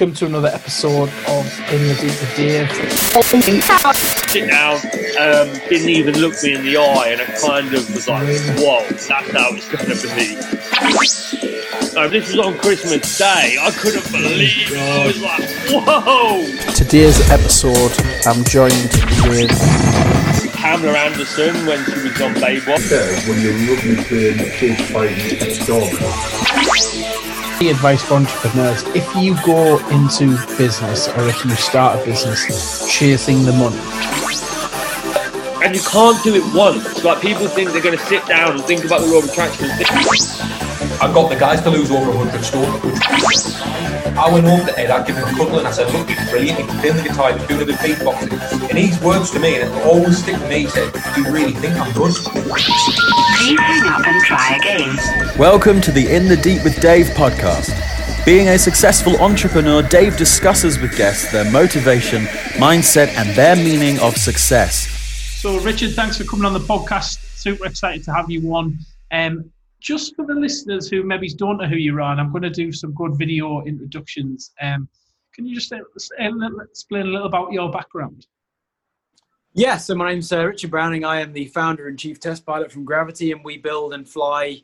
welcome to another episode of In the Deep with Dave. Sit down, um, didn't even look me in the eye, and I kind of was like, whoa, that's how it's going to be. So this was on Christmas Day. I couldn't believe it. I was like, whoa! Today's episode, I'm joined with Pamela Anderson when she was on Baywatch. Yeah, when you're looking for kids fighting a dog. The advice for entrepreneurs. If you go into business or if you start a business chasing the money, And you can't do it once. Like people think they're going to sit down and think about the law of attraction. I got the guys to lose over 100 stone. I went home to Ed, I gave him a couple and I said, look, you're brilliant, you can play the guitar, you're doing a bit of beatboxing. And his words to me, and it always stick with me, he said, do you really think I'm good? Please hang up and try again. Welcome to the In the Deep with Dave podcast. Being a successful entrepreneur, Dave discusses with guests their motivation, mindset, and their meaning of success. So, Richard, thanks for coming on the podcast. Super excited to have you on. Um, just for the listeners who maybe don't know who you are, and I'm going to do some good video introductions. Um, can you just uh, explain a little about your background? Yeah, so my name's uh, Richard Browning. I am the founder and chief test pilot from Gravity, and we build and fly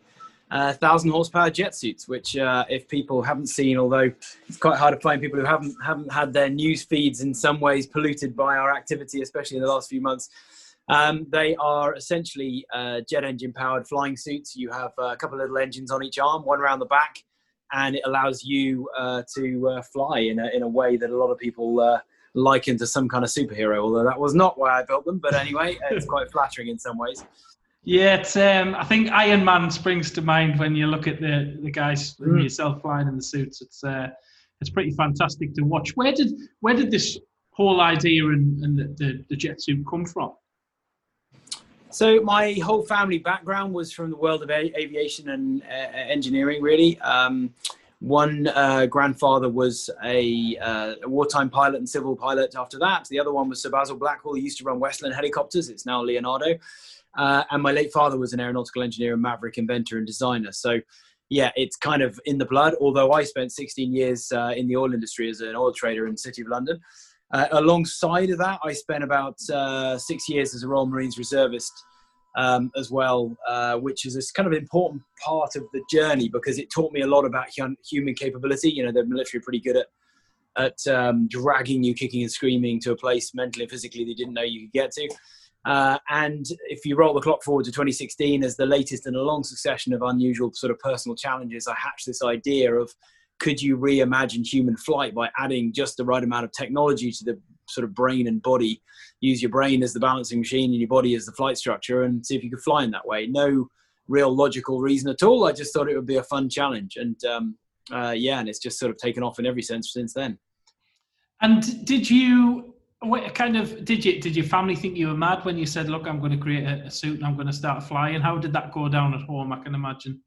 uh, thousand horsepower jet suits. Which, uh, if people haven't seen, although it's quite hard to find people who haven't haven't had their news feeds in some ways polluted by our activity, especially in the last few months. Um, they are essentially uh, jet engine powered flying suits. You have uh, a couple of little engines on each arm, one around the back, and it allows you uh, to fly in a, in a way that a lot of people uh, liken to some kind of superhero. Although that was not why I built them, but anyway, it's quite flattering in some ways. Yeah, it's, um, I think Iron Man springs to mind when you look at the the guys mm. yourself flying in the suits. It's uh, it's pretty fantastic to watch. Where did where did this whole idea and, and the, the, the jet suit come from? So my whole family background was from the world of aviation and uh, engineering. Really, um, one uh, grandfather was a, uh, a, wartime pilot and civil pilot. After that, the other one was Sir Basil Blackwell. He used to run Westland helicopters. It's now Leonardo. Uh, and my late father was an aeronautical engineer and maverick inventor and designer. So, yeah, it's kind of in the blood. Although I spent 16 years uh, in the oil industry as an oil trader in the City of London. Uh, alongside of that, I spent about uh, six years as a Royal Marines reservist um, as well, uh, which is a kind of important part of the journey because it taught me a lot about human capability. You know, the military are pretty good at at um, dragging you, kicking and screaming to a place mentally and physically they didn't know you could get to. Uh, and if you roll the clock forward to 2016 as the latest in a long succession of unusual sort of personal challenges, I hatched this idea of could you reimagine human flight by adding just the right amount of technology to the sort of brain and body use your brain as the balancing machine and your body as the flight structure and see if you could fly in that way. No real logical reason at all. I just thought it would be a fun challenge. And um, uh, yeah and it's just sort of taken off in every sense since then. And did you what kind of did you did your family think you were mad when you said look i'm going to create a, a suit and i'm going to start flying how did that go down at home? I can imagine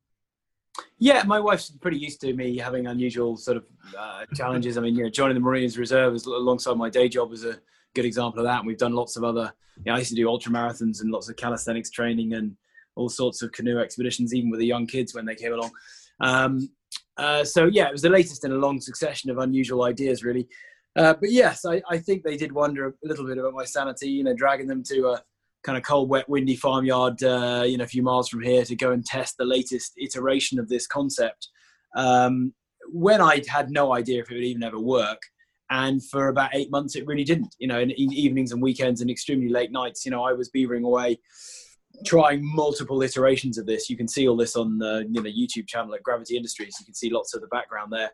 yeah, my wife's pretty used to me having unusual sort of uh, challenges. I mean, you know, joining the Marines Reserve is, alongside my day job was a good example of that. And we've done lots of other. You know, I used to do ultra marathons and lots of calisthenics training and all sorts of canoe expeditions, even with the young kids when they came along. Um, uh, so yeah, it was the latest in a long succession of unusual ideas, really. Uh, but yes, I, I, think they did wonder a little bit about my sanity. You know, dragging them to a kind of cold, wet, windy farmyard, uh, you know, a few miles from here to go and test the latest iteration of this concept. Um, when I had no idea if it would even ever work, and for about eight months it really didn't. You know, in evenings and weekends and extremely late nights, you know, I was beavering away, trying multiple iterations of this. You can see all this on the you know YouTube channel at Gravity Industries. You can see lots of the background there,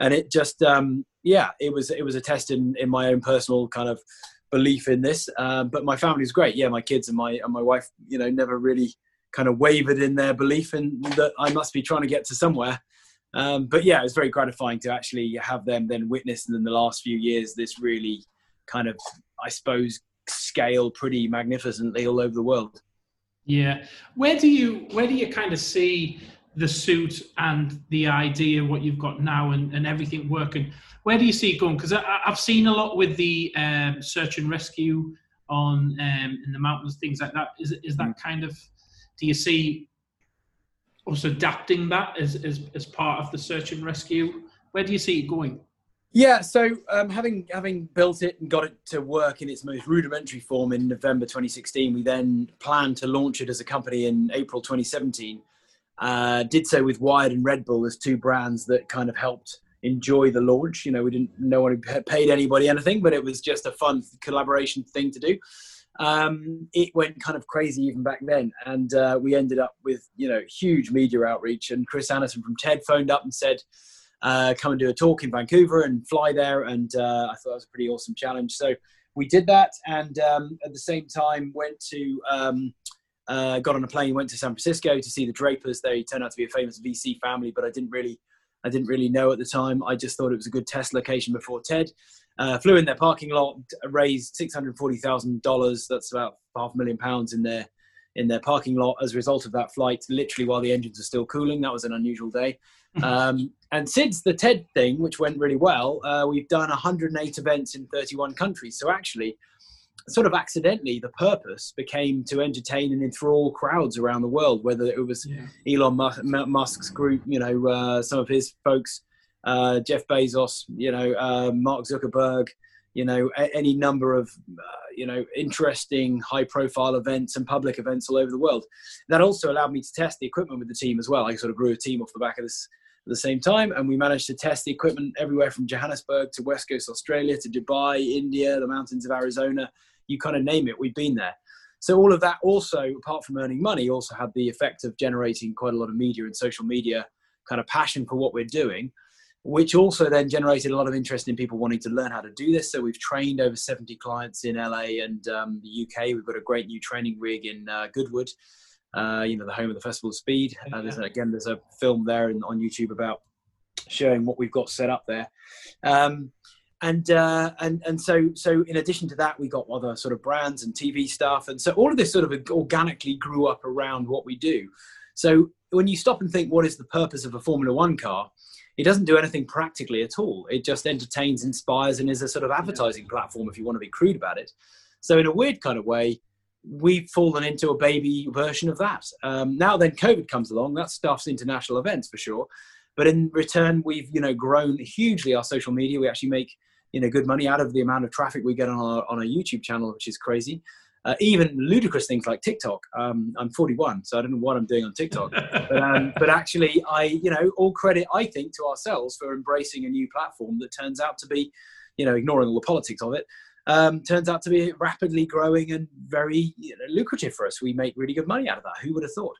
and it just um, yeah, it was it was a test in in my own personal kind of belief in this. Um, but my family's great. Yeah, my kids and my and my wife, you know, never really kind of wavered in their belief in that I must be trying to get to somewhere. Um, but yeah, it was very gratifying to actually have them then witness in the last few years this really kind of, I suppose, scale pretty magnificently all over the world. Yeah, where do you where do you kind of see the suit and the idea what you've got now and, and everything working? where do you see it going? Because I've seen a lot with the um, search and rescue on um, in the mountains, things like that. Is is that kind of? Do you see us adapting that as, as as part of the search and rescue? Where do you see it going? Yeah, so um, having having built it and got it to work in its most rudimentary form in November 2016, we then planned to launch it as a company in April 2017. Uh, did so with Wired and Red Bull as two brands that kind of helped enjoy the launch. You know, we didn't no one paid anybody anything, but it was just a fun collaboration thing to do. Um, it went kind of crazy even back then, and uh, we ended up with you know huge media outreach. And Chris Anderson from TED phoned up and said uh, come and do a talk in Vancouver and fly there. And uh, I thought that was a pretty awesome challenge. So we did that, and um, at the same time went to um, uh, got on a plane, went to San Francisco to see the Drapers. They turned out to be a famous VC family, but I didn't really I didn't really know at the time. I just thought it was a good test location before TED. Uh, flew in their parking lot, raised six hundred forty thousand dollars. That's about half a million pounds in their in their parking lot as a result of that flight. Literally while the engines are still cooling. That was an unusual day. Um, and since the TED thing, which went really well, uh, we've done 108 events in 31 countries. So actually, sort of accidentally, the purpose became to entertain and enthrall crowds around the world. Whether it was yeah. Elon Musk's group, you know, uh, some of his folks, uh, Jeff Bezos, you know, uh, Mark Zuckerberg, you know, any number of, uh, you know, interesting high profile events and public events all over the world. That also allowed me to test the equipment with the team as well. I sort of grew a team off the back of this the same time. And we managed to test the equipment everywhere from Johannesburg to West Coast Australia to Dubai, India, the mountains of Arizona. You kind of name it, we've been there. So all of that also, apart from earning money, also had the effect of generating quite a lot of media and social media kind of passion for what we're doing, which also then generated a lot of interest in people wanting to learn how to do this. So we've trained over 70 clients in LA and um, the UK. We've got a great new training rig in uh, Goodwood uh, you know, the home of the Festival of Speed. Uh, there's, again, there's a film there in, on YouTube about showing what we've got set up there. Um, and uh, and and so so in addition to that, we got other sort of brands and TV stuff, and so all of this sort of organically grew up around what we do. So when you stop and think, what is the purpose of a Formula One car? It doesn't do anything practically at all. It just entertains, inspires, and is a sort of advertising platform, if you want to be crude about it. So in a weird kind of way, we've fallen into a baby version of that. Um, now then, COVID comes along. That stuff's international events for sure. But in return, we've you know grown hugely our social media. We actually make you know good money out of the amount of traffic we get on our on our YouTube channel, which is crazy. Uh, even ludicrous things like TikTok. Um, I'm 41, so I don't know what I'm doing on TikTok. but, um, but actually, I you know all credit I think to ourselves for embracing a new platform that turns out to be, you know, ignoring all the politics of it, um, turns out to be rapidly growing and very you know, lucrative for us. We make really good money out of that. Who would have thought?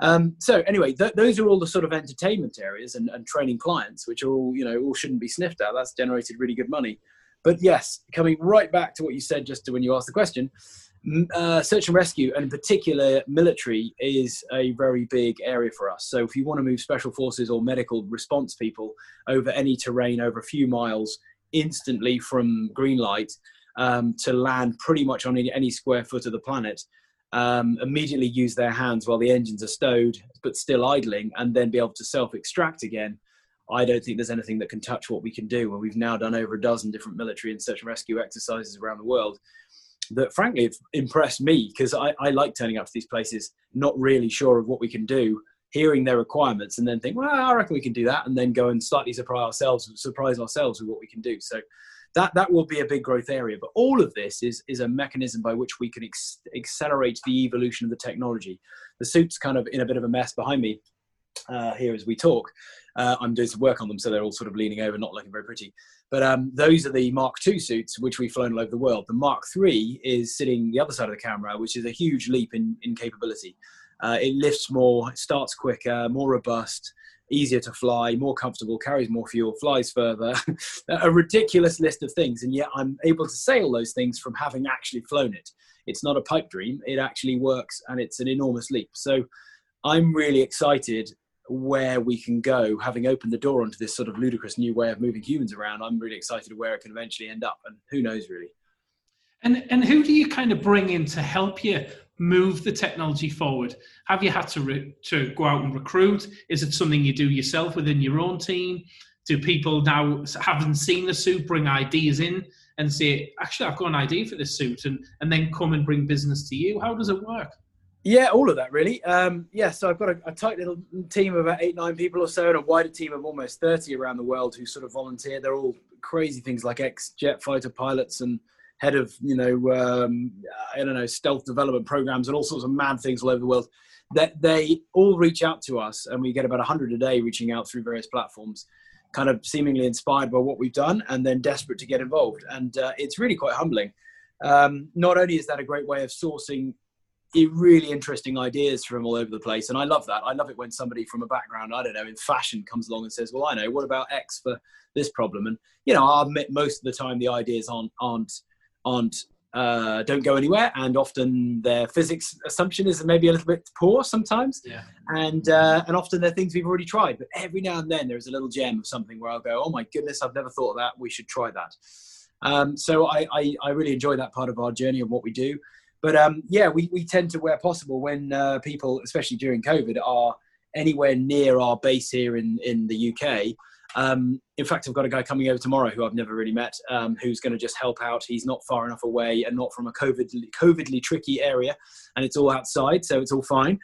Um, so anyway, th- those are all the sort of entertainment areas and, and, training clients, which are all you know all shouldn't be sniffed at. That's generated really good money. But yes, coming right back to what you said just to when you asked the question, uh, search and rescue, and in particular military, is a very big area for us. So if you want to move special forces or medical response people over any terrain over a few miles instantly from green light um, to land pretty much on any, square foot of the planet, um, immediately use their hands while the engines are stowed but still idling, and then be able to self extract again. I don't think there's anything that can touch what we can do. And we've now done over a dozen different military and search and rescue exercises around the world that, frankly, have impressed me because I, I like turning up to these places not really sure of what we can do hearing their requirements and then think, well, I reckon we can do that, and then go and slightly surprise ourselves, surprise ourselves with what we can do. So that that will be a big growth area. But all of this is is a mechanism by which we can ex- accelerate the evolution of the technology. The suit's kind of in a bit of a mess behind me uh, here as we talk. Uh, I'm doing some work on them, so they're all sort of leaning over, not looking very pretty. But um, those are the Mark II suits, which we've flown all over the world. The Mark III is sitting the other side of the camera, which is a huge leap in, in capability. Uh, it lifts more, starts quicker, more robust, easier to fly, more comfortable, carries more fuel, flies further, a ridiculous list of things. And yet I'm able to say all those things from having actually flown it. It's not a pipe dream, it actually works and it's an enormous leap. So I'm really excited where we can go, having opened the door onto this sort of ludicrous new way of moving humans around. I'm really excited where it can eventually end up, and who knows really. And and who do you kind of bring in to help you move the technology forward? Have you had to re- to go out and recruit? Is it something you do yourself within your own team? Do people now haven't seen the suit bring ideas in and say, actually, I've got an idea for this suit, and and then come and bring business to you? How does it work? Yeah, all of that really. Um, yeah, so I've got a, a, tight little team of about eight, nine people or so, and a wider team of almost thirty around the world who sort of volunteer. They're all crazy things like ex-jet fighter pilots and head of you know um, I don't know stealth development programs and all sorts of mad things all over the world. That they all reach out to us, and we get about hundred a day reaching out through various platforms, kind of seemingly inspired by what we've done, and then desperate to get involved. And uh, it's really quite humbling. Um, not only is that a great way of sourcing really interesting ideas from all over the place, and I love that. I love it when somebody from a background I don't know in fashion comes along and says, "Well, I know. What about X for this problem?" And you know, I admit most of the time the ideas aren't aren't aren't uh, don't go anywhere, and often their physics assumption is maybe a little bit poor sometimes, Yeah. and uh, and often they're things we've already tried. But every now and then there's a little gem of something where I'll go, "Oh my goodness, I've never thought of that. We should try that." Um, so I, I I really enjoy that part of our journey and what we do. But um, yeah, we, we tend to, where possible, when uh, people, especially during COVID, are anywhere near our base here in, in the UK. Um, in fact, I've got a guy coming over tomorrow who I've never really met, um, who's going to just help out. He's not far enough away and not from a COVID, COVIDly tricky area, and it's all outside, so it's all fine.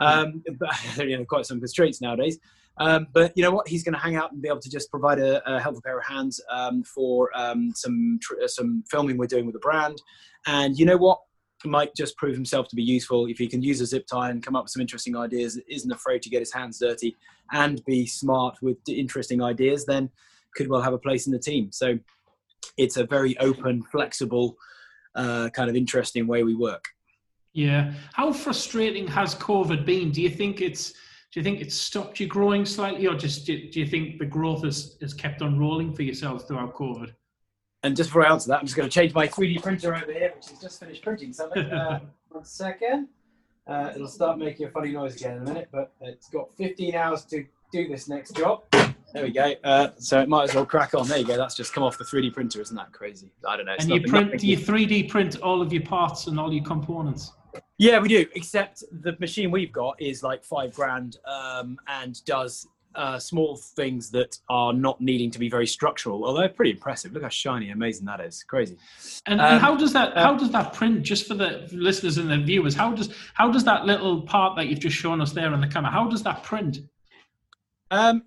Um, but you know, quite some constraints nowadays. Um, but you know what? He's going to hang out and be able to just provide a, a helpful pair of hands um, for um, some tr- some filming we're doing with the brand. And you know what? Might just prove himself to be useful if he can use a zip tie and come up with some interesting ideas. Isn't afraid to get his hands dirty and be smart with interesting ideas. Then could well have a place in the team. So it's a very open, flexible, uh, kind of interesting way we work. Yeah. How frustrating has COVID been? Do you think it's do you think it's stopped you growing slightly, or just do, do you think the growth has, has kept on rolling for yourselves throughout COVID? And just before I answer that, I'm just going to change my 3D printer over here, which has just finished printing something. Uh, one second. Uh, it'll start making a funny noise again in a minute, but it's got 15 hours to do this next job. There we go. Uh, so it might as well crack on. There you go. That's just come off the 3D printer. Isn't that crazy? I don't know. It's And you print, do you 3D print all of your parts and all your components? Yeah, we do. Except the machine we've got is like five grand um, and does uh, small things that are not needing to be very structural. Although pretty impressive. Look how shiny, amazing that is. Crazy. And, Um, and how does that uh, how does that print just for the listeners and the viewers? How does how does that little part that you've just shown us there on the camera? How does that print? Um,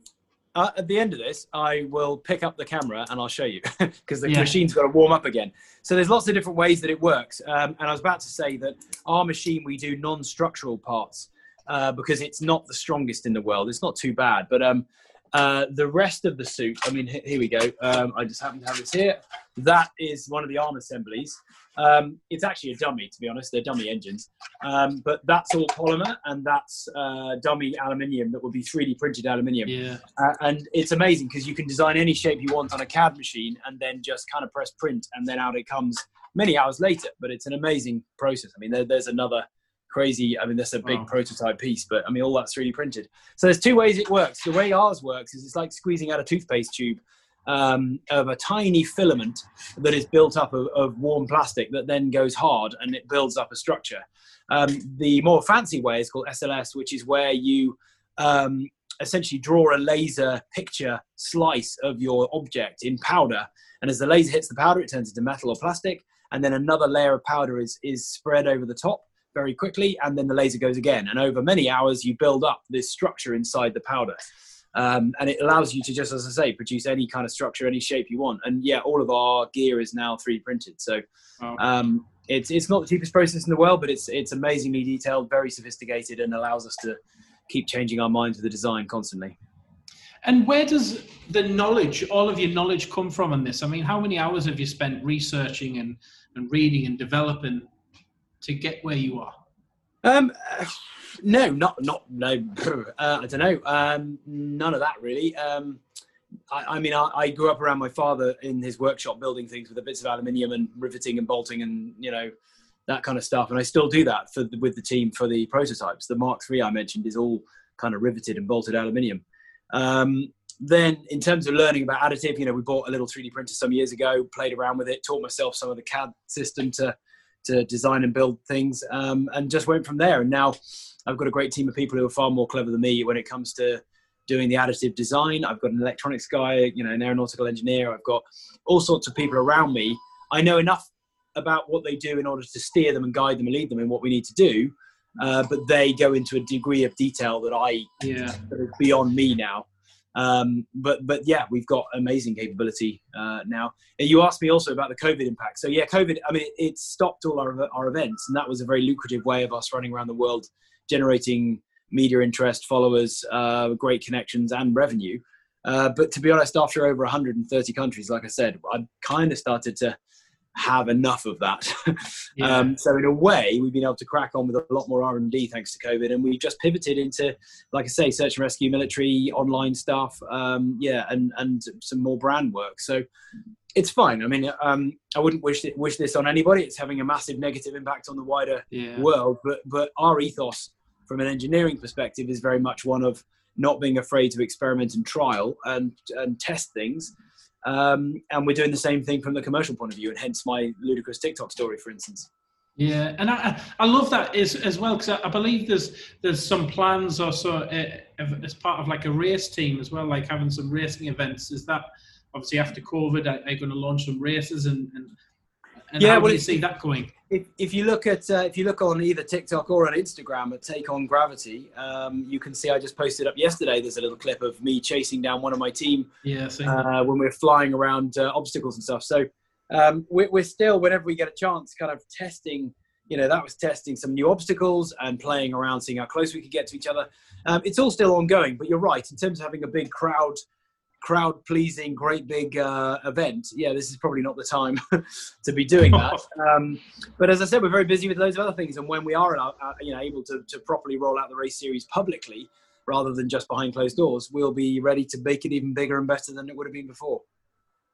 uh, at the end of this, I will pick up the camera and I'll show you because the Yeah. machine's got to warm up again. So there's lots of different ways that it works. Um, and I was about to say that our machine, we do non-structural parts uh, because it's not the strongest in the world. It's not too bad, but um, uh, the rest of the suit. I mean, here we go. Um, I just happen to have this here. That is one of the arm assemblies. Um, it's actually a dummy, to be honest. They're dummy engines, um, but that's all polymer and that's uh, dummy aluminium that will be 3D printed aluminium. Yeah. Uh, and it's amazing because you can design any shape you want on a CAD machine and then just kind of press print and then out it comes many hours later. But it's an amazing process. I mean, there, there's another crazy, I mean, that's a big Wow. prototype piece, but I mean, all that's 3D printed. So there's two ways it works. The way ours works is it's like squeezing out a toothpaste tube um, of a tiny filament that is built up of, of warm plastic that then goes hard and it builds up a structure. Um, the more fancy way is called SLS, which is where you um, essentially draw a laser picture slice of your object in powder. And as the laser hits the powder, it turns into metal or plastic. And then another layer of powder is, is spread over the top very quickly. And then the laser goes again. And over many hours, you build up this structure inside the powder. Um, and it allows you to just, as I say, produce any kind of structure, any shape you want. And yeah, all of our gear is now 3D printed. So um, it's it's not the cheapest process in the world, but it's it's amazingly detailed, very sophisticated, and allows us to keep changing our minds with the design constantly. And where does the knowledge, all of your knowledge, come from in this? I mean, how many hours have you spent researching and, and reading and developing to get where you are? Um, no, not not no. Uh, I don't know. Um, none of that really. Um, I, I mean, I, I grew up around my father in his workshop building things with the bits of aluminium and riveting and bolting and you know that kind of stuff, and I still do that for the, with the team for the prototypes. The Mark III I mentioned is all kind of riveted and bolted aluminium. Um, then, in terms of learning about additive, you know, we bought a little 3D printer some years ago, played around with it, taught myself some of the CAD system to to design and build things, um, and just went from there. And now I've got a great team of people who are far more clever than me when it comes to doing the additive design. I've got an electronics guy, you know, an aeronautical engineer. I've got all sorts of people around me. I know enough about what they do in order to steer them and guide them and lead them in what we need to do. Uh, but they go into a degree of detail that I Yeah. beyond me now. Um, but but yeah, we've got amazing capability uh, now. You asked me also about the COVID impact. So yeah, COVID. I mean, it, it stopped all our our events, and that was a very lucrative way of us running around the world, generating media interest, followers, uh, great connections, and revenue. Uh, but to be honest, after over 130 countries, like I said, I kind of started to have enough of that. Yeah. um, so in a way, we've been able to crack on with a lot more R and D thanks to COVID, and we've just pivoted into, like I say, search and rescue, military, online stuff, um, yeah, and and some more brand work. So it's fine. I mean, um, I wouldn't wish it, wish this on anybody. It's having a massive negative impact on the wider Yeah. world, but but our ethos from an engineering perspective is very much one of not being afraid to experiment and trial and and test things. Um, and we're doing the same thing from the commercial point of view, and hence my ludicrous TikTok story, for instance. Yeah, and I, I love that as as well because I, I believe there's there's some plans also uh, as part of like a race team as well, like having some racing events. Is that obviously after COVID, are, are you going to launch some races and and, and Yeah, how well, do you see that going? If, if you look at uh, if you look on either TikTok or on Instagram at Take On Gravity, um, you can see I just posted up yesterday. There's a little clip of me chasing down one of my team Yeah, so uh, when we're flying around uh, obstacles and stuff. So um, we're, we're still, whenever we get a chance, kind of testing. You know, that was testing some new obstacles and playing around, seeing how close we could get to each other. Um, it's all still ongoing, but you're right. In terms of having a big crowd, crowd pleasing, great big uh, event, yeah, this is probably not the time to be doing that. Um, but as I said, we're very busy with loads of other things, and when we are, uh, you know, able to, to properly roll out the race series publicly, rather than just behind closed doors, we'll be ready to make it even bigger and better than it would have been before.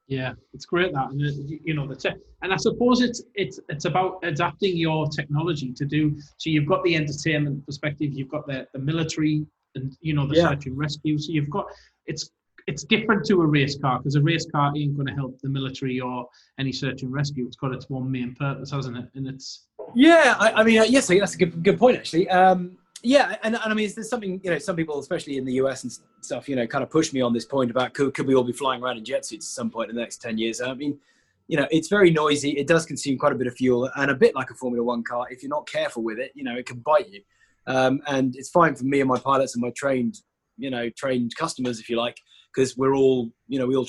Yeah, it's great that, and uh, you know the tech, and I suppose it's it's it's about adapting your technology to do. So you've got the entertainment perspective, you've got the the military, and you know the Yeah. search and rescue. So you've got it's it's different to a race car because a race car ain't going to help the military or any search and rescue. It's got its one main purpose, hasn't it? And it's Yeah, I, I mean, uh, yes, that's a good good point actually. Um, yeah, and, and I mean, there's something you know, some people, especially in the US and stuff, you know, kind of push me on this point about could, could we all be flying around in jet suits at some point in the next ten years? I mean, you know, it's very noisy. It does consume quite a bit of fuel, and a bit like a Formula One car. If you're not careful with it, you know, it can bite you. Um, and it's fine for me and my pilots and my trained, you know, trained customers, if you like, because we're all, you know, we all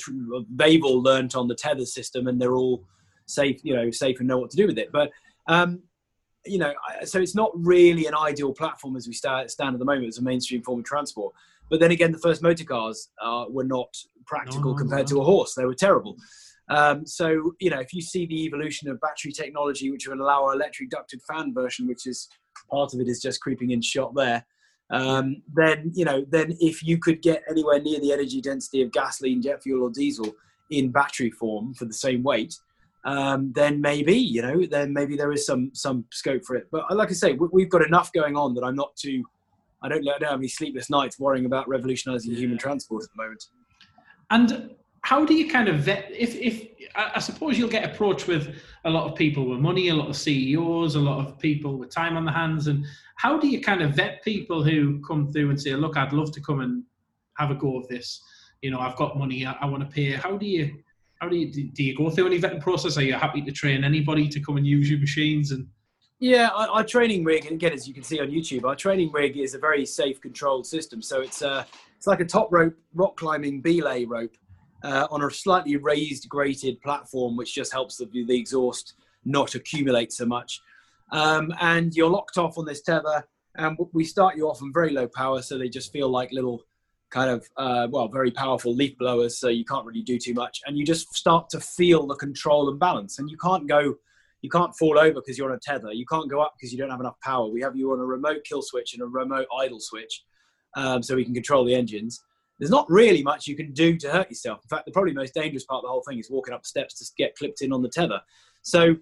they've all learnt on the tether system, and they're all safe, you know, safe and know what to do with it. But um, you know, so it's not really an ideal platform as we stand at the moment as a mainstream form of transport. But then again, the first motor cars uh, were not practical No, compared no. to a horse; they were terrible. Um, so you know, if you see the evolution of battery technology, which will allow our electric ducted fan version, which is part of it is just creeping in shot there. Um, then you know, then if you could get anywhere near the energy density of gasoline, jet fuel, or diesel in battery form for the same weight, um, then maybe you know then maybe there is some some scope for it. But like i say we, we've got enough going on that i'm not too i don't, I don't have any sleepless nights worrying about revolutionizing human transport at the moment. And how do you kind of vet? If, if I suppose you'll get approached with a lot of people with money, a lot of CEOs, a lot of people with time on their hands, and how do you kind of vet people who come through and say, "Look, I'd love to come and have a go of this. You know, I've got money, I, I want to pay." How do you? How do you do you go through any vetting process? Are you happy to train anybody to come and use your machines? And Yeah, our, training rig, and again, as you can see on YouTube, our training rig is a very safe, controlled system. So it's uh, it's like a top rope rock climbing belay rope uh, on a slightly raised, grated platform, which just helps the, the exhaust not accumulate so much. Um, and you're locked off on this tether, and we start you off on very low power, so they just feel like little kind of uh, well very powerful leaf blowers so you can't really do too much and you just start to feel the control and balance and you can't go you can't fall over because you're on a tether. You can't go up because you don't have enough power. We have you on a remote kill switch and a remote idle switch, um, so we can control the engines. There's not really much you can do to hurt yourself. In fact, the probably most dangerous part of the whole thing is walking up steps to get clipped in on the tether. So,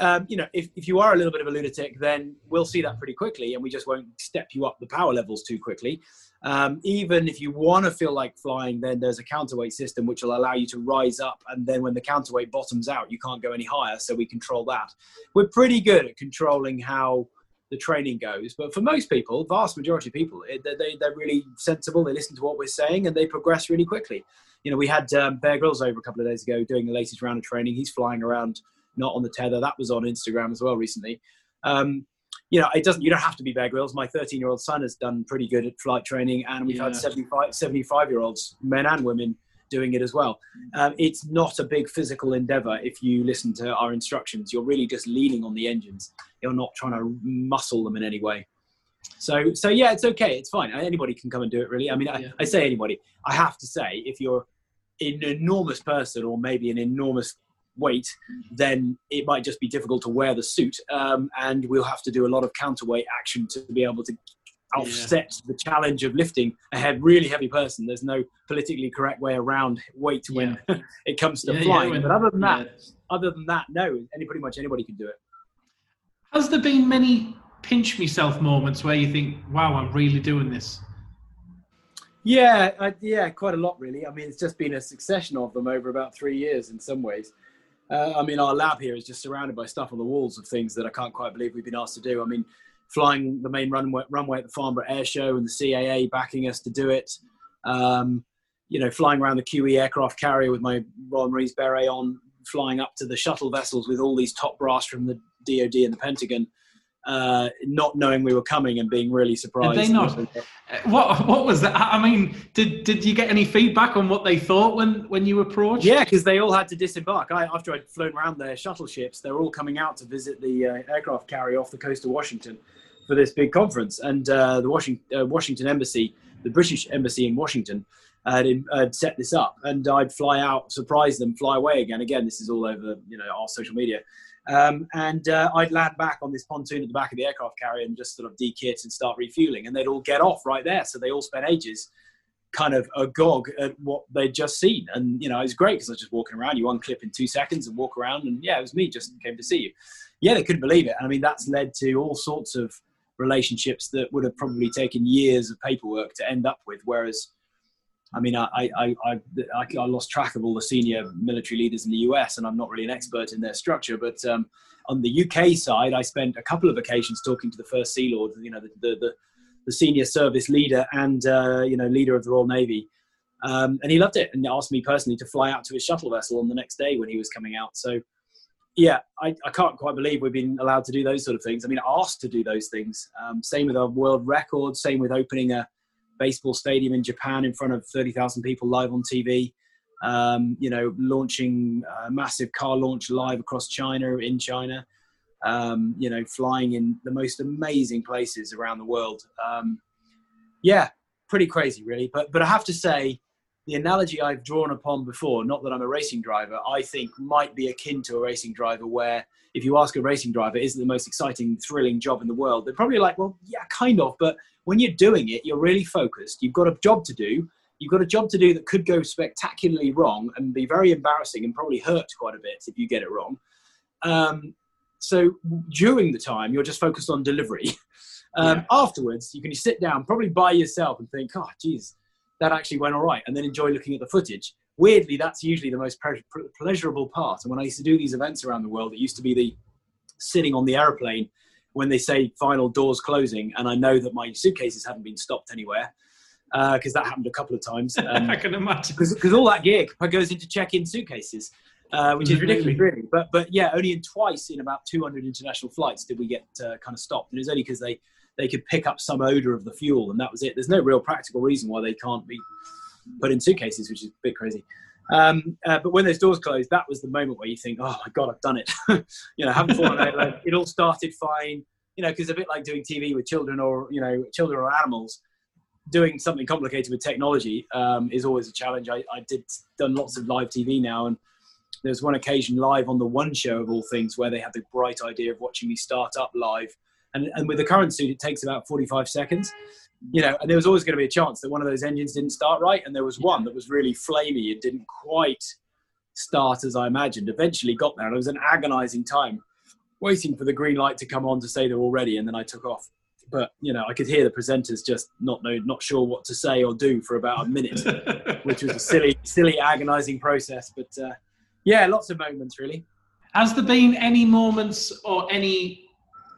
um, you know, if, if you are a little bit of a lunatic, then we'll see that pretty quickly, and we just won't step you up the power levels too quickly. Um, even if you want to feel like flying, then there's a counterweight system which will allow you to rise up, and then when the counterweight bottoms out, you can't go any higher, so we control that. We're pretty good at controlling how the training goes, but for most people, vast majority of people, it, they, they- they're really sensible. They listen to what we're saying, and they progress really quickly. You know, we had um, Bear Grylls over a couple of days ago doing the latest round of training. He's flying around, not on the tether. That was on Instagram as well recently. Um, you know, it doesn't. You don't have to be Bear Grylls. My 13 year old son has done pretty good at flight training, and we've had 75 75 year olds, men and women, doing it as well. Um, it's not a big physical endeavor if you listen to our instructions. You're really just leaning on the engines. You're not trying to muscle them in any way. So, so yeah, it's okay. It's fine. Anybody can come and do it. Really. I mean, Yeah. I, I say anybody. I have to say, if you're an enormous person or maybe an enormous weight, then it might just be difficult to wear the suit, um, and we'll have to do a lot of counterweight action to be able to offset the challenge of lifting a head, really heavy person. There's no politically correct way around weight when it comes to Yeah, yeah, flying. when- but other than that, yeah. other than that, no, any pretty much anybody can do it. Has there been many pinch myself moments where you think, "Wow, I'm really doing this"? Yeah, I, yeah, quite a lot really. I mean, it's just been a succession of them over about three years in some ways. Uh, I mean, our lab here is just surrounded by stuff on the walls of things that I can't quite believe we've been asked to do. I mean, flying the main runway, runway at the Farnborough Air Show and the CAA backing us to do it. Um, you know, flying around the QE aircraft carrier with my Royal Marines beret on, flying up to the shuttle vessels with all these top brass from the DoD and the Pentagon, uh, not knowing we were coming and being really surprised. they not? Uh, What what was that? I mean, did did you get any feedback on what they thought when when you approached? Yeah, because they all had to disembark. I, after I'd flown around their shuttle ships, they were all coming out to visit the uh, aircraft carrier off the coast of Washington for this big conference. And uh, the Washington, uh, Washington Embassy, the British Embassy in Washington, had, had set this up. And I'd fly out, surprise them, fly away again. Again, this is all over you know our social media. Um, and uh, I'd land back on this pontoon at the back of the aircraft carrier and just sort of dekit and start refueling. And they'd all get off right there. So they all spent ages kind of agog at what they'd just seen. And, you know, it was great because I was just walking around. You unclip in two seconds and walk around. And yeah, it was me, just came to see you. Yeah, they couldn't believe it. And I mean, that's led to all sorts of relationships that would have probably taken years of paperwork to end up with. Whereas, I mean, I, I, I, I, lost track of all the senior military leaders in the US, and I'm not really an expert in their structure. But um, on the UK side, I spent a couple of occasions talking to the first Sea Lord, you know, the, the, the, the senior service leader and, uh, you know, leader of the Royal Navy. Um, and he loved it and asked me personally to fly out to his shuttle vessel on the next day when he was coming out. So, yeah, I, I can't quite believe we've been allowed to do those sort of things. I mean, asked to do those things. Um, same with our world record, same with opening a baseball stadium in Japan in front of 30,000 people live on TV. Um, you know, launching a massive car launch live across China, in China. Um, you know, flying in the most amazing places around the world. Um, yeah, pretty crazy, really. But but I have to say, the analogy I've drawn upon before, not that I'm a racing driver, I think might be akin to a racing driver where if you ask a racing driver, is it the most exciting, thrilling job in the world? They're probably like, well, yeah, kind of. But when you're doing it, you're really focused. You've got a job to do. You've got a job to do that could go spectacularly wrong and be very embarrassing and probably hurt quite a bit if you get it wrong. Um, so during the time, you're just focused on delivery. Um, Afterwards, you can sit down, probably by yourself, and think, "Oh, geez, that actually went all right," and then enjoy looking at the footage. Weirdly, that's usually the most pre- pre- pleasurable part. And when I used to do these events around the world, it used to be the sitting on the aeroplane when they say final doors closing, and I know that my suitcases haven't been stopped anywhere because that happened a couple of times. Um, I can imagine. because all that gear goes into check-in suitcases, uh, which is ridiculous, really. But but yeah, only in twice in about 200 international flights did we get uh, kind of stopped, and it was only because they they could pick up some odor of the fuel, and that was it. There's no real practical reason why they can't be put in suitcases, which is a bit crazy. Um, uh, but when those doors closed, that was the moment where you think, "Oh my god, I've done it!" you know, haven't fallen. Like, it all started fine. You know, because a bit like doing TV with children or you know, children or animals doing something complicated with technology um, is always a challenge. I, I did done lots of live TV now, and there was one occasion live on the One Show of all things where they had the bright idea of watching me start up live, and and with the current suit it takes about forty five seconds, you know, and there was always going to be a chance that one of those engines didn't start right, and there was one that was really flamey and didn't quite start as I imagined. Eventually got there, and it was an agonising time waiting for the green light to come on to say they're all ready, and then I took off but you know, I could hear the presenters just not know, not sure what to say or do for about a minute, which was a silly, silly, agonising process. But uh, yeah, lots of moments really. Has there been any moments or any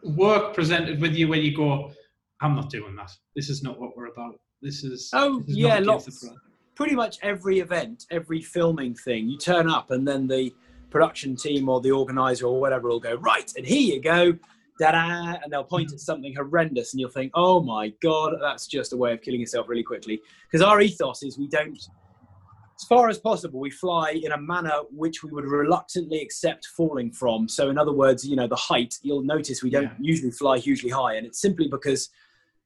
work presented with you where you go, I'm not doing that. This is not what we're about. This is Oh this is yeah, lots. Pretty much every event, every filming thing, you turn up and then the production team or the organizer or whatever will go right, and here you go. da and they'll point at something horrendous, and you'll think, oh my god, that's just a way of killing yourself really quickly. Because our ethos is we don't, as far as possible, we fly in a manner which we would reluctantly accept falling from. So, in other words, you know, the height. You'll notice we don't Yeah. usually fly hugely high, and it's simply because.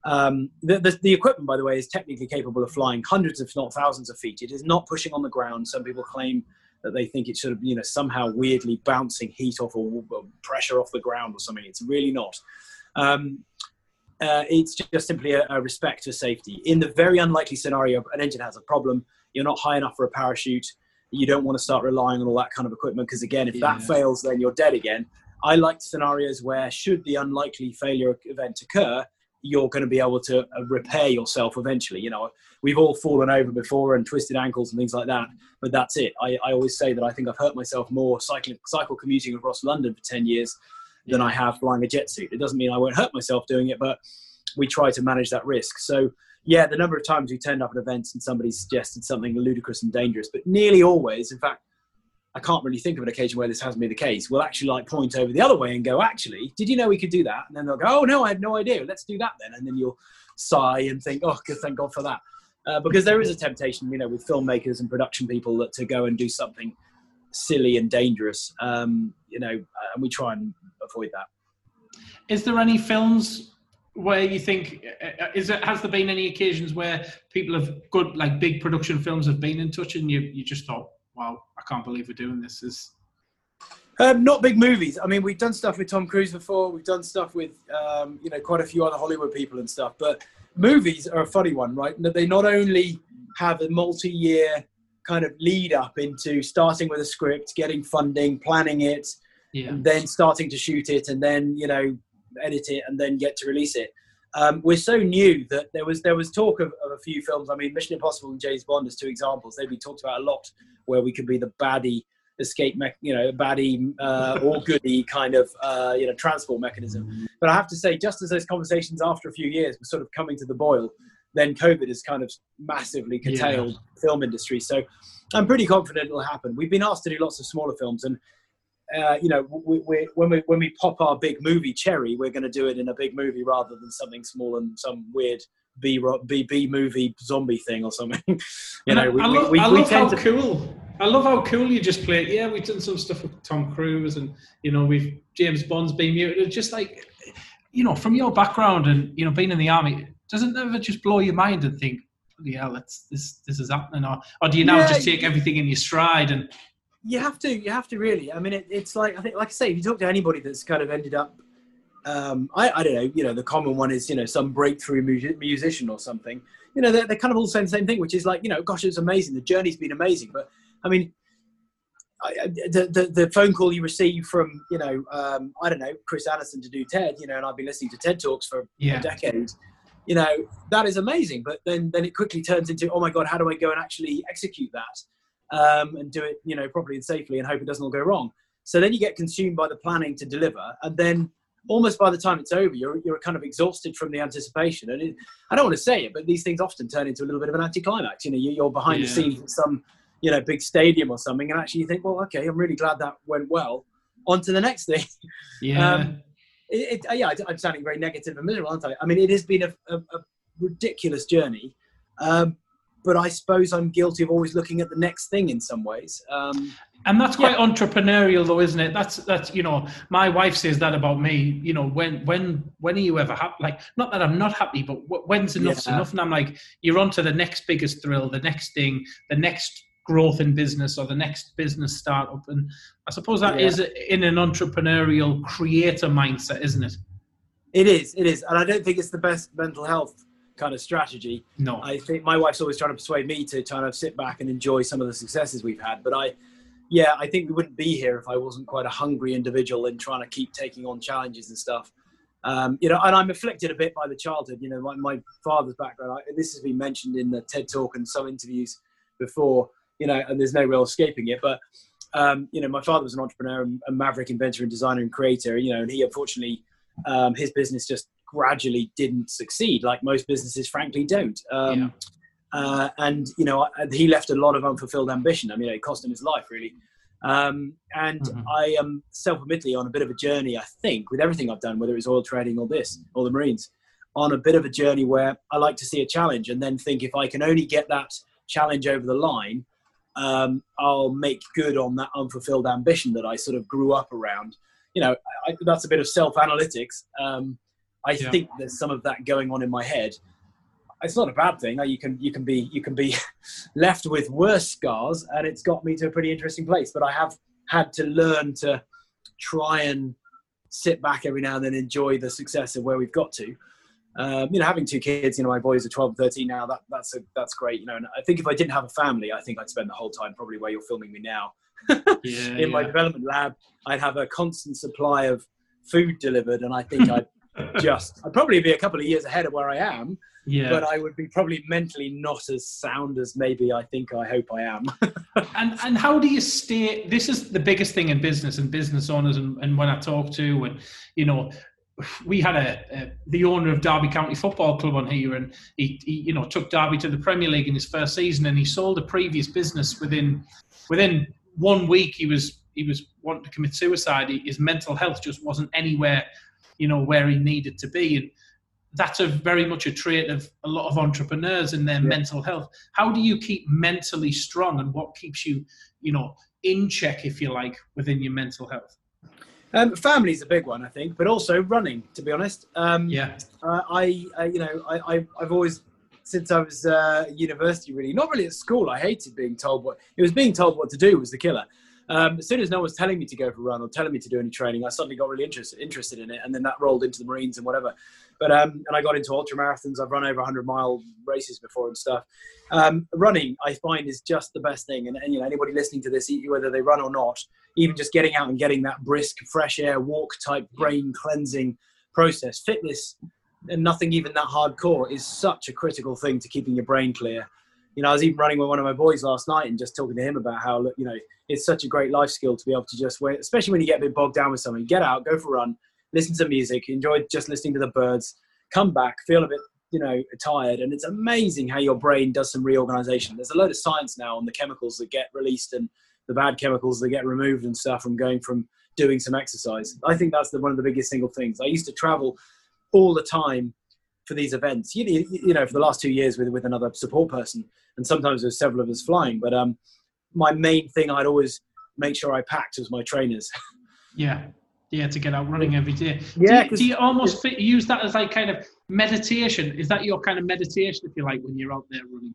Um, the, the, the equipment, by the way, is technically capable of flying hundreds, if not thousands, of feet. It is not pushing on the ground. Some people claim that they think it's sort of you know somehow weirdly bouncing heat off or, or pressure off the ground or something. It's really not. Um, uh, it's just simply a, a respect for safety. In the very unlikely scenario an engine has a problem, you're not high enough for a parachute. You don't want to start relying on all that kind of equipment because again, if that fails, then you're dead again. I like scenarios where, should the unlikely failure event occur, you're going to be able to uh, repair yourself eventually. You know, we've all fallen over before and twisted ankles and things like that, but that's it. I, I always say that I think I've hurt myself more cycling, cycle commuting across London for 10 years than I have flying a jet suit. It doesn't mean I won't hurt myself doing it, but we try to manage that risk. So, yeah, the number of times we turned up at events and somebody suggested something ludicrous and dangerous, but nearly always, in fact, I can't really think of an occasion where this hasn't been the case. We'll actually like point over the other way and go, actually, did you know we could do that? And then they'll go, oh no, I had no idea. Let's do that then. And then you'll sigh and think, oh, good, thank God for that. Uh, because there is a temptation, you know, with filmmakers and production people that to go and do something silly and dangerous, um, you know, and we try and avoid that. Is there any films where you think uh, is it has there been any occasions where people have good like big production films have been in touch and you you just thought, wow, I can't believe we're doing this. Is Um, not big movies. I mean, we've done stuff with Tom Cruise before. We've done stuff with, um, you know, quite a few other Hollywood people and stuff. But movies are a funny one, right? And They not only have a multi-year kind of lead up into starting with a script, getting funding, planning it, yeah, and then starting to shoot it, and then you know, edit it, and then get to release it. Um, we're so new that there was there was talk of, of a few films. I mean, Mission Impossible and James Bond as two examples. They've been talked about a lot, where we could be the baddie escape, mech you know, baddie uh, or goodie kind of uh, you know transport mechanism. But I have to say, just as those conversations after a few years were sort of coming to the boil, then COVID has kind of massively curtailed the film industry. So I'm pretty confident it'll happen. We've been asked to do lots of smaller films, and uh, you know, we, we, when we when we pop our big movie cherry, we're going to do it in a big movie rather than something small and some weird B B B movie zombie thing or something. you know, we, I we, love, we, I love how tend to. cool. I love how cool you just play. Yeah, we've done some stuff with Tom Cruise, and you know, we've James Bond's been muted. It's just like, you know, from your background and you know, being in the army, doesn't ever just blow your mind and think, yeah, let's this this is happening, or or do you now Yeah, just take everything in your stride and You have to. You have to really. I mean, it, it's like I think, like I say, if you talk to anybody that's kind of ended up, um, I, I don't know. You know, the common one is you know some breakthrough mu- musician or something. You know, they're, they're kind of all saying the same thing, which is like, you know, gosh, it's amazing. The journey's been amazing, but I mean, I, I- the, the the phone call you receive from you know, um, I don't know, Chris Anderson to do TED. You know, and I've been listening to TED talks for Yeah. a decade. You know, that is amazing, but then then it quickly turns into, oh my god, how do I go and actually execute that? Um, and do it, you know, properly and safely, and hope it doesn't all go wrong. So then you get consumed by the planning to deliver, and then almost by the time it's over, you're you're kind of exhausted from the anticipation. And it, I don't want to say it, but these things often turn into a little bit of an anticlimax. You know, you- you're behind the scenes at some, you know, big stadium or something, and actually you think, well, okay, I'm really glad that went well. On to the next thing. yeah, Um, it, it, yeah, I- I'm sounding very negative and miserable, aren't I? I mean, it has been a, a, a ridiculous journey, um, but I suppose I'm guilty of always looking at the next thing in some ways. Um, and that's quite entrepreneurial, though, isn't it? That's that's you know, my wife says that about me. You know, when when when are you ever happy? Like, not that I'm not happy, but when's enough's Yeah. enough? And I'm like, you're on to the next biggest thrill, the next thing, the next growth in business or the next business startup. And I suppose that Yeah. is in an entrepreneurial creator mindset, isn't it? it is, it is, and I don't think it's the best mental health kind of strategy. No. I think my wife's always trying to persuade me to kind of sit back and enjoy some of the successes we've had, but I. Yeah, I think we wouldn't be here if I wasn't quite a hungry individual in trying to keep taking on challenges and stuff. Um, you know, and I'm afflicted a bit by the childhood. You know, my, my father's background. I, this has been mentioned in the TED Talk and some interviews before. You know, and there's no real escaping it. But um, you know, my father was an entrepreneur, a maverick inventor and designer and creator. You know, and he unfortunately, um, his business just gradually didn't succeed, like most businesses, frankly, don't. Um, Yeah. uh, and you know, I- he left a lot of unfulfilled ambition. I mean, it cost him his life, really. Um, and Mhm. I am self-admittedly on a bit of a journey. I think with everything I've done, whether it's oil trading or this or the Marines, on a bit of a journey where I like to see a challenge and then think if I can only get that challenge over the line, um, I'll make good on that unfulfilled ambition that I sort of grew up around. You know, I, that's a bit of self-analytics. Um, I Yeah. think there's some of that going on in my head. It's not a bad thing. You can you can be you can be left with worse scars, and it's got me to a pretty interesting place. But I have had to learn to try and sit back every now and then, enjoy the success of where we've got to. Um, you know, having two kids, you know, my boys are 12 and 13 now. That that's a, that's great. You know, and I think if I didn't have a family, I think I'd spend the whole time probably where you're filming me now Yeah, in my development lab. I'd have a constant supply of food delivered, and I think I'd just I'd probably be a couple of years ahead of where I am, yeah. but I would be probably mentally not as sound as maybe I think I hope I am. and and how do you stay this is the biggest thing in business and business owners and, and when i talk to and you know we had a, a the owner of derby county football club on here and he, he you know took derby to the premier league in his first season and he sold a previous business within within one week he was he was wanting to commit suicide his mental health just wasn't anywhere you know where he needed to be and that's a very much a trait of a lot of entrepreneurs in their Yeah. mental health how do you keep mentally strong and what keeps you you know in check if you like within your mental health um, family's a big one, I think, but also running. To be honest, um, yeah uh, I, I you know I, I I've always since I was uh, university really not really at school I hated being told what it was being told what to do was the killer. Um, as soon as no one was telling me to go for a run or telling me to do any training, I suddenly got really interested interested in it, and then that rolled into the Marines and whatever. But um, and I got into ultra marathons. I've run over 100 mile races before and stuff. Um, running, I find, is just the best thing. And, and you know, anybody listening to this, whether they run or not, even just getting out and getting that brisk, fresh air walk type brain cleansing process, fitness, and nothing even that hardcore is such a critical thing to keeping your brain clear. You know, I was even running with one of my boys last night and just talking to him about how, you know, it's such a great life skill to be able to just wait, especially when you get a bit bogged down with something, get out, go for a run, listen to music, enjoy just listening to the birds, come back, feel a bit, you know, tired. And it's amazing how your brain does some reorganization. There's a load of science now on the chemicals that get released and the bad chemicals that get removed and stuff from going from doing some exercise. I think that's the, one of the biggest single things. I used to travel all the time for these events, you, you, know, for the last two years with, with another support person. And sometimes there's several of us flying. But um, my main thing I'd always make sure I packed was my trainers. yeah yeah to get out running every day Yeah, do, do you almost fit, use that as like kind of meditation is that your kind of meditation if you like when you're out there running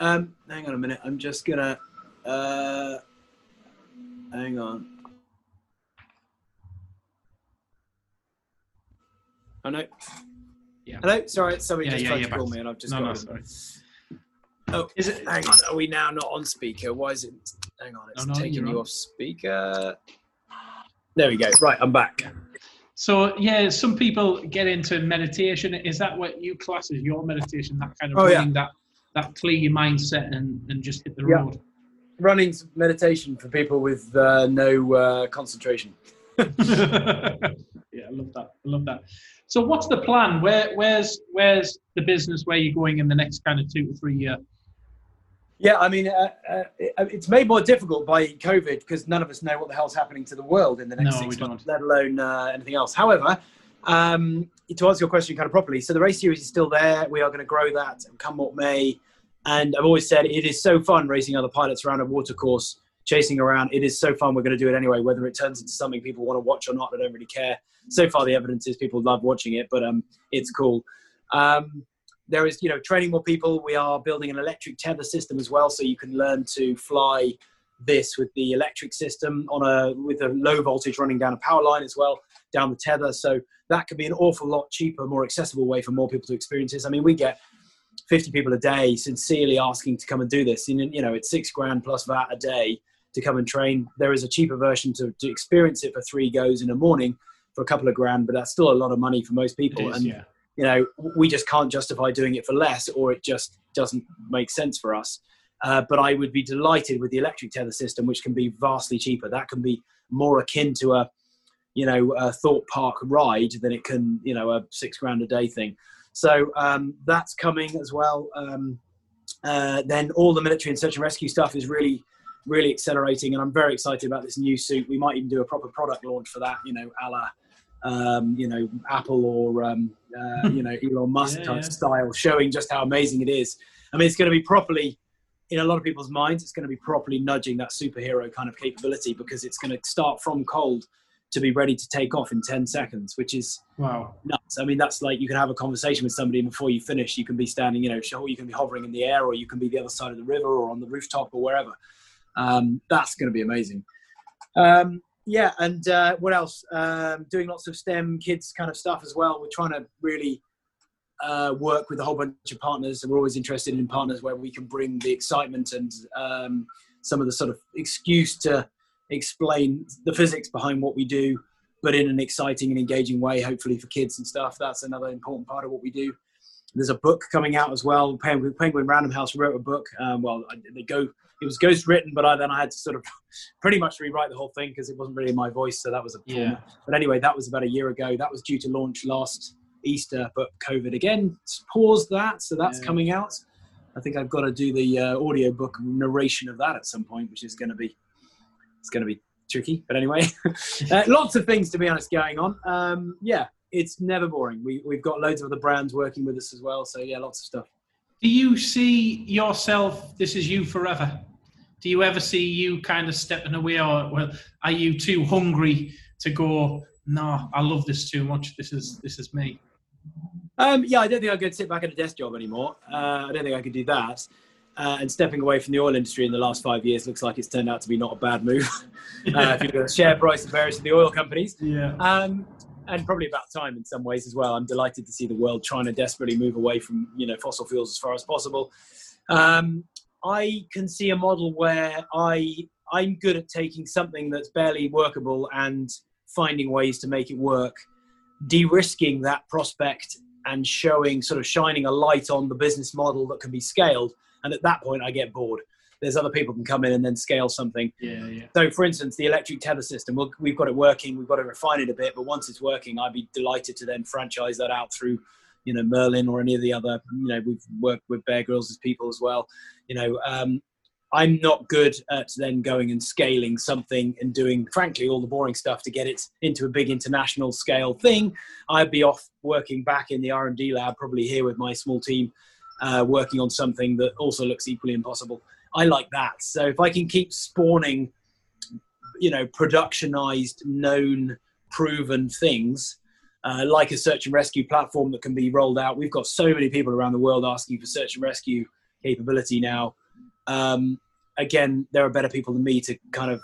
Um, hang on a minute. I'm just gonna. Uh, hang on. Oh no. Yeah. Hello. Sorry, somebody Yeah, just yeah, tried yeah, to call me, and I've just no got. no sorry Oh, is it hang on. Are we now not on speaker? Why is it? Hang on. It's No, no, taking you're you on. off speaker. There we go. Right, I'm back. So yeah, some people get into meditation. Is that what you class as your meditation? That kind of Oh, yeah. running that that clear your mindset and, and just hit the Yeah. road. Running's meditation for people with uh, no uh, concentration. love that. I love that. So what's the plan? Where where's where's the business? Where you're going in the next kind of two to three year? Yeah, I mean, uh, uh, it's made more difficult by COVID because none of us know what the hell's happening to the world in the next No, six months, let alone uh, anything else. However, um, to answer your question kind of properly, so the race series is still there. We are going to grow that come what may. And I've always said it is so fun racing other pilots around a watercourse, chasing around. It is so fun. We're going to do it anyway, whether it turns into something people want to watch or not. I don't really care. So far, the evidence is people love watching it, but um, it's cool. Um, there is, you know, training more people. We are building an electric tether system as well, so you can learn to fly this with the electric system on a with a low voltage running down a power line as well down the tether. So that could be an awful lot cheaper, more accessible way for more people to experience this. I mean, we get 50 people a day sincerely asking to come and do this. And, you know, it's six grand plus VAT a day to come and train. There is a cheaper version to, to experience it for three goes in a morning for a couple of grand, but that's still a lot of money for most people. and yeah. you know, we just can't justify doing it for less, or it just doesn't make sense for us. Uh, but I would be delighted with the electric tether system, which can be vastly cheaper. That can be more akin to a, you know, a thought park ride than it can, you know, a six grand a day thing. So um, that's coming as well. Um, uh, then all the military and search and rescue stuff is really really accelerating, and I'm very excited about this new suit. We might even do a proper product launch for that, you know, a la, um, you know, Apple or um, uh, you know Elon Musk Yeah, yeah. style, showing just how amazing it is. I mean, it's going to be properly in a lot of people's minds. It's going to be properly nudging that superhero kind of capability because it's going to start from cold to be ready to take off in 10 seconds, which is Wow. nuts. I mean, that's like you can have a conversation with somebody and before you finish. You can be standing, you know, sure, you can be hovering in the air, or you can be the other side of the river, or on the rooftop, or wherever. Um, that's going to be amazing. Um, yeah, and uh, what else? Um, doing lots of STEM kids kind of stuff as well. We're trying to really uh, work with a whole bunch of partners. We're always interested in partners where we can bring the excitement and um, some of the sort of excuse to explain the physics behind what we do, but in an exciting and engaging way, hopefully for kids and stuff. That's another important part of what we do. There's a book coming out as well. Penguin, Penguin Random House wrote a book. Um, well, they go. It was ghost written, but I, then I had to sort of pretty much rewrite the whole thing because it wasn't really my voice. So that was a Yeah. But anyway, that was about a year ago. That was due to launch last Easter, but COVID again paused that. So that's Yeah. coming out. I think I've got to do the uh, audio book narration of that at some point, which is going to be it's going to be tricky. But anyway, uh, lots of things to be honest going on. Um, yeah, it's never boring. We, we've got loads of other brands working with us as well. So yeah, lots of stuff. Do you see yourself? This is you forever. Do you ever see you kind of stepping away, or well, are you too hungry to go? No, I love this too much. This is this is me. Um, yeah, I don't think I could sit back at a desk job anymore. Uh, I don't think I could do that. Uh, and stepping away from the oil industry in the last five years looks like it's turned out to be not a bad move. uh, if you look at the share price of various of the oil companies, Yeah. um, and probably about time in some ways as well. I'm delighted to see the world trying to desperately move away from you know fossil fuels as far as possible. Um, I can see a model where I I'm good at taking something that's barely workable and finding ways to make it work, de-risking that prospect and showing sort of shining a light on the business model that can be scaled. And at that point, I get bored. There's other people can come in and then scale something. Yeah, yeah. So, for instance, the electric tether system, we'll, we've got it working. We've got to refine it a bit, but once it's working, I'd be delighted to then franchise that out through, you know, Merlin or any of the other. You know, we've worked with Bear Grylls as people as well. You know, um, I'm not good at then going and scaling something and doing, frankly, all the boring stuff to get it into a big international scale thing. I'd be off working back in the R&D lab, probably here with my small team, uh, working on something that also looks equally impossible. I like that. So if I can keep spawning, you know, productionized, known, proven things, uh, like a search and rescue platform that can be rolled out. We've got so many people around the world asking for search and rescue capability now. Um, again, there are better people than me to kind of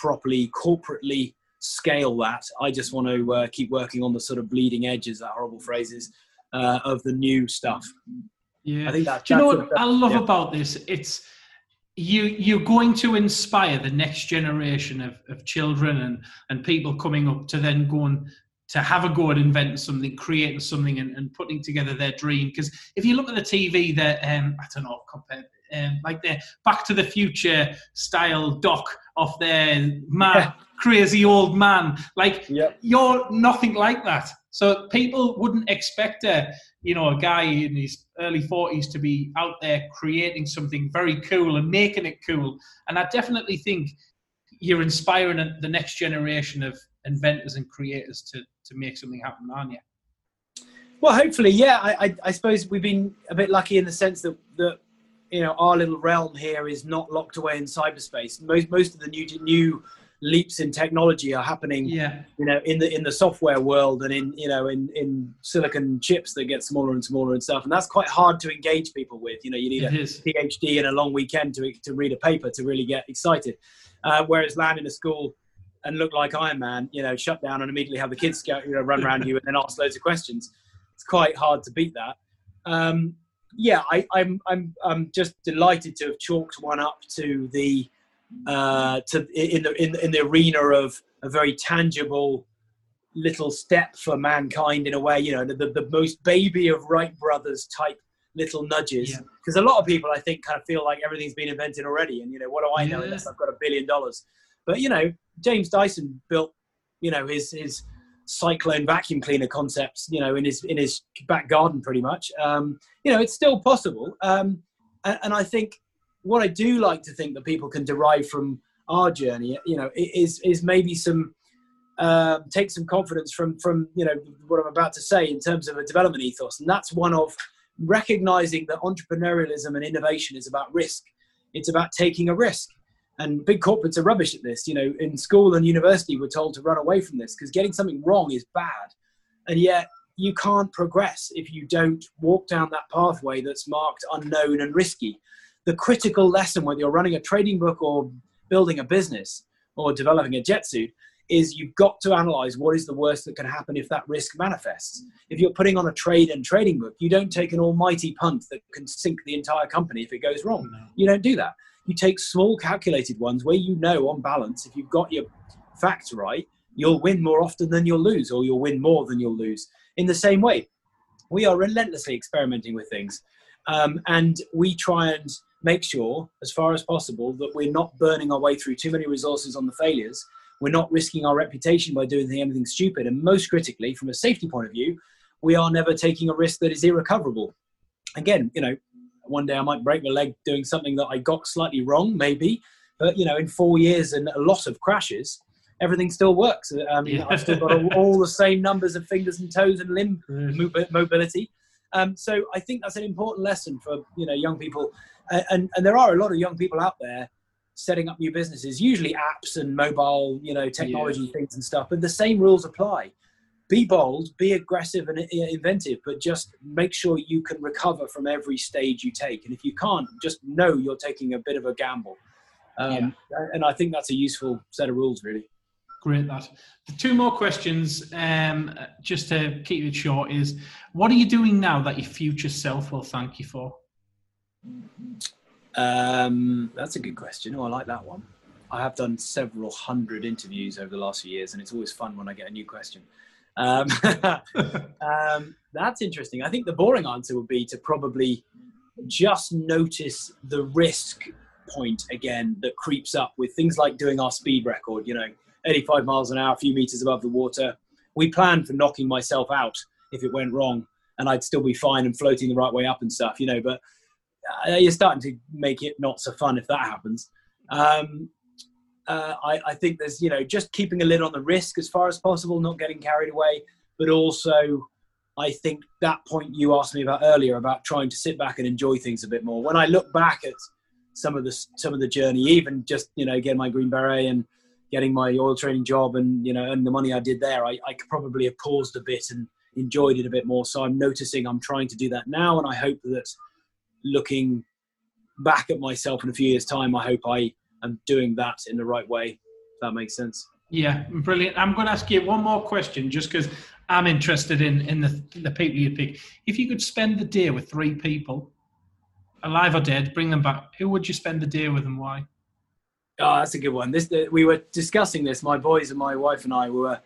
properly corporately scale that. I just want to uh, keep working on the sort of bleeding edges, that horrible phrases, uh, of the new stuff. Yeah. I think that. Do you know what I love yeah. about this? It's you you're going to inspire the next generation of, of children and, and people coming up to then go and to have a go at inventing something, creating something and, and putting together their dream. Because if you look at the TV that um, I don't know, compared um, like the Back to the Future style doc of their mad, crazy old man, like Yep. you're nothing like that. So people wouldn't expect a you know a guy in his early 40s to be out there creating something very cool and making it cool. And I definitely think you're inspiring the next generation of inventors and creators to to make something happen, aren't you? Well, hopefully, yeah. I, I, I suppose we've been a bit lucky in the sense that that you know our little realm here is not locked away in cyberspace. Most most of the new new leaps in technology are happening, Yeah, you know, in the in the software world and in you know in in silicon chips that get smaller and smaller and stuff. And that's quite hard to engage people with. You know, you need it a is. PhD and a long weekend to to read a paper to really get excited. Uh, whereas land in a school and look like Iron Man, you know, shut down and immediately have the kids go, you know, run around you and then ask loads of questions. It's quite hard to beat that. Um, yeah, I, I'm I'm I'm just delighted to have chalked one up to the uh, to in the in, in the arena of a very tangible little step for mankind in a way. You know, the, the, most baby of Wright brothers type little nudges. Yeah. Because a lot of people, I think, kind of feel like everything's been invented already, and you know, what do I know Yeah. unless I've got a billion dollars? But you know, James Dyson built, you know, his his cyclone vacuum cleaner concepts, you know, in his in his back garden, pretty much. Um, you know, it's still possible, um, and, and I think what I do like to think that people can derive from our journey, you know, is is maybe some um, take some confidence from from you know what I'm about to say in terms of a development ethos, and that's one of recognizing that entrepreneurialism and innovation is about risk. It's about taking a risk, and big corporates are rubbish at this. You know, in school and university, we're told to run away from this because getting something wrong is bad, and yet you can't progress if you don't walk down that pathway that's marked unknown and risky. The critical lesson, whether you're running a trading book or building a business or developing a jet suit, is you've got to analyze what is the worst that can happen if that risk manifests. If you're putting on a trade and trading book, you don't take an almighty punt that can sink the entire company if it goes wrong. You don't do that. You take small calculated ones where you know on balance, if you've got your facts right, you'll win more often than you'll lose, or you'll win more than you'll lose. In the same way, we are relentlessly experimenting with things. Um, and we try and make sure, as far as possible, that we're not burning our way through too many resources on the failures. We're not risking our reputation by doing anything stupid. And most critically, from a safety point of view, we are never taking a risk that is irrecoverable. Again, you know, one day I might break my leg doing something that I got slightly wrong, maybe. But, you know, in four years and a lot of crashes, everything still works. Um, Yeah. I've still got all, all the same numbers of fingers and toes and limb mo- mobility. Um, so I think that's an important lesson for you know young people, and, and and there are a lot of young people out there setting up new businesses, usually apps and mobile you know technology things and stuff. But the same rules apply. Be bold, be aggressive and inventive, but just make sure you can recover from every stage you take. And if you can't, just know you're taking a bit of a gamble. Um, And I think that's a useful set of rules, really. Great, that. The two more questions, um, just to keep it short, is what are you doing now that your future self will thank you for? Um, that's a good question. Oh, I like that one. I have done several hundred interviews over the last few years, and it's always fun when I get a new question. Um, um, that's interesting. I think the boring answer would be to probably just notice the risk point again that creeps up with things like doing our speed record, you know, 85 miles an hour, a few meters above the water. We planned for knocking myself out if it went wrong, and I'd still be fine and floating the right way up and stuff, you know, but uh, you're starting to make it not so fun if that happens. Um, uh, I, I think there's, you know, just keeping a lid on the risk as far as possible, not getting carried away, but also I think that point you asked me about earlier about trying to sit back and enjoy things a bit more. When I look back at some of the some of the journey, even just you know getting my green beret and getting my oil training job and you know and the money I did there, I, I could probably have paused a bit and enjoyed it a bit more. So I'm noticing I'm trying to do that now, and I hope that looking back at myself in a few years' time, I hope I am doing that in the right way. If that makes sense. Yeah, brilliant. I'm going to ask you one more question just because I'm interested in, in the, the people you pick. If you could spend the day with three people, alive or dead, bring them back, who would you spend the day with and why? Oh, that's a good one. This we were discussing this. My boys and my wife and I were.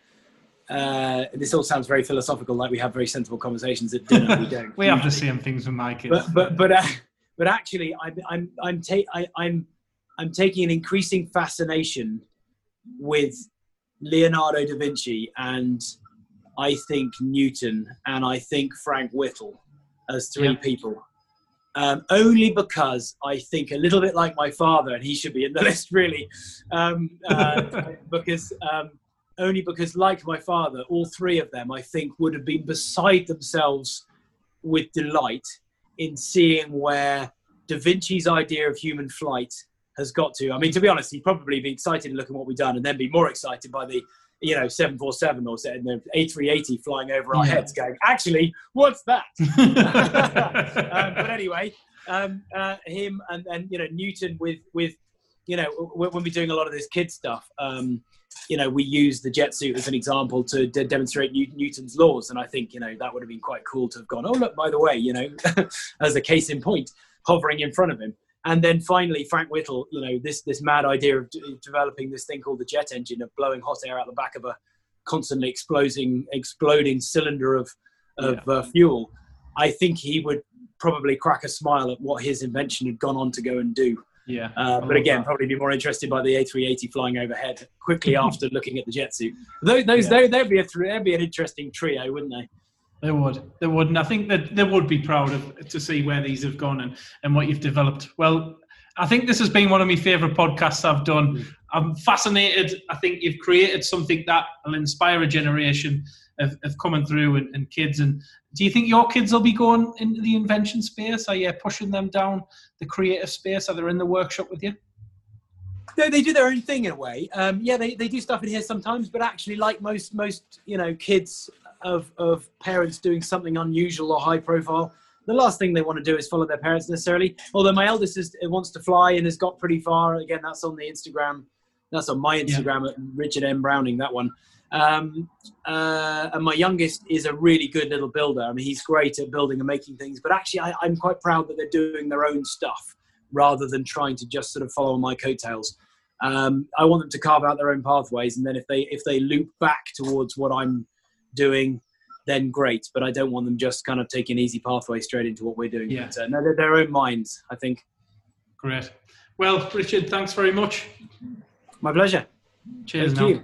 Uh, this all sounds very philosophical, like we have very sensible conversations at dinner. We don't. We have the same things with my kids. but but but uh, but actually, I'm I'm I'm ta- I, I'm I'm taking an increasing fascination with Leonardo da Vinci and I think Newton and I think Frank Whittle as three Yeah. people. Um, only because I think a little bit like my father, and he should be in the list really, um, uh, because um, only because like my father, all three of them I think would have been beside themselves with delight in seeing where Da Vinci's idea of human flight has got to. I mean, to be honest, he'd probably be excited to look at what we've done and then be more excited by the, you know, 747 or the A380 flying over our Yeah. heads going, actually, what's that? um, but anyway, um, uh, him and, and, you know, Newton with, with, you know, when we're doing a lot of this kid stuff, um, you know, we use the jet suit as an example to de- demonstrate New- Newton's laws. And I think, you know, that would have been quite cool to have gone, oh, look, by the way, you know, as a case in point, hovering in front of him. And then finally, Frank Whittle, you know, this, this mad idea of d- developing this thing called the jet engine, of blowing hot air out the back of a constantly exploding, exploding cylinder of, of uh, fuel. I think he would probably crack a smile at what his invention had gone on to go and do. yeah. Uh, but again, that. probably be more interested by the A380 flying overhead quickly after looking at the jet suit. Those, those, Yeah. they'd, they'd be a they'd be an interesting trio, wouldn't they? They would. They would. And I think that they would be proud of to see where these have gone and, and what you've developed. Well, I think this has been one of my favourite podcasts I've done. I'm fascinated. I think you've created something that will inspire a generation of, of coming through and, and kids. And do you think your kids will be going into the invention space? Are you pushing them down the creative space? Are they in the workshop with you? they, they do their own thing in a way. Um, yeah, they, they do stuff in here sometimes, but actually, like most most you know kids of of parents doing something unusual or high profile, the last thing they want to do is follow their parents necessarily. Although my eldest is, wants to fly and has got pretty far. Again, that's on the Instagram. That's on my Instagram yeah. at Richard M Browning. That one. Um, uh, and my youngest is a really good little builder. I mean, he's great at building and making things. But actually, I, I'm quite proud that they're doing their own stuff rather than trying to just sort of follow my coattails. Um, I want them to carve out their own pathways, and then if they if they loop back towards what I'm doing, then great. But I don't want them just kind of taking easy pathway straight into what we're doing. Yeah. But, uh, no, they're their own minds, I think. Great. Well, Richard, thanks very much. My pleasure. Cheers. Thank now. you.